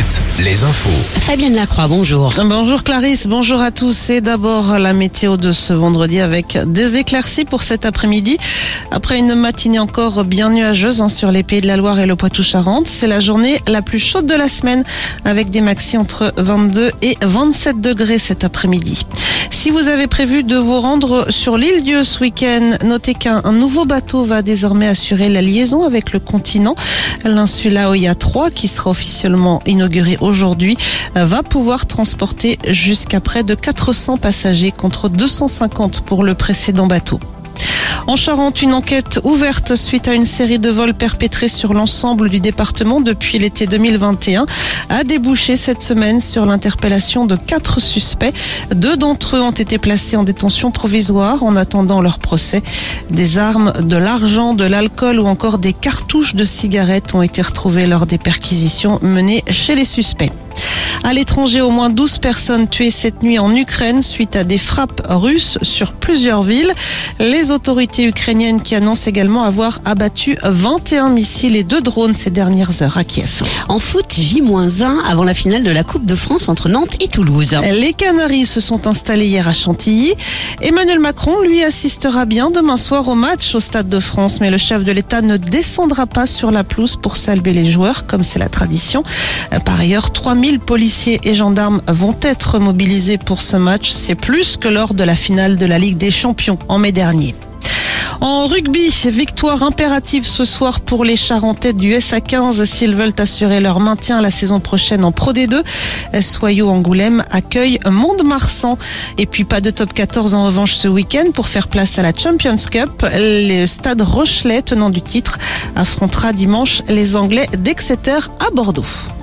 7, les infos. Fabienne Lacroix, bonjour. Bonjour Clarisse, bonjour à tous. Et d'abord la météo de ce vendredi avec des éclaircies pour cet après-midi. Après une matinée encore bien nuageuse hein, sur les pays de la Loire et le Poitou-Charentes, c'est la journée la plus chaude de la semaine avec des maxi entre 22 et 27 degrés cet après-midi. Si vous avez prévu de vous rendre sur l'île Dieu ce week-end, notez qu'un nouveau bateau va désormais assurer la liaison avec le continent. L'insula Oya 3, qui sera officiellement inauguré aujourd'hui, va pouvoir transporter jusqu'à près de 400 passagers contre 250 pour le précédent bateau. En Charente, une enquête ouverte suite à une série de vols perpétrés sur l'ensemble du département depuis l'été 2021 a débouché cette semaine sur l'interpellation de quatre suspects. Deux d'entre eux ont été placés en détention provisoire en attendant leur procès. Des armes, de l'argent, de l'alcool ou encore des cartouches de cigarettes ont été retrouvées lors des perquisitions menées chez les suspects. À l'étranger, au moins 12 personnes tuées cette nuit en Ukraine suite à des frappes russes sur plusieurs villes. Les autorités ukrainiennes qui annoncent également avoir abattu 21 missiles et deux drones ces dernières heures à Kiev. En foot, J-1 avant la finale de la Coupe de France entre Nantes et Toulouse. Les Canaries se sont installés hier à Chantilly. Emmanuel Macron, lui, assistera bien demain soir au match au Stade de France, mais le chef de l'État ne descendra pas sur la pelouse pour saluer les joueurs, comme c'est la tradition. Par ailleurs, 3000 policiers policiers et gendarmes vont être mobilisés pour ce match. C'est plus que lors de la finale de la Ligue des Champions en mai dernier. En rugby, victoire impérative ce soir pour les Charentais du SA15 s'ils veulent assurer leur maintien la saison prochaine en Pro D2. Soyaux Angoulême accueille Monde-Marsan. Et puis pas de top 14 en revanche ce week-end pour faire place à la Champions Cup. Le stade Rochelet, tenant du titre, affrontera dimanche les Anglais d'Exeter à Bordeaux.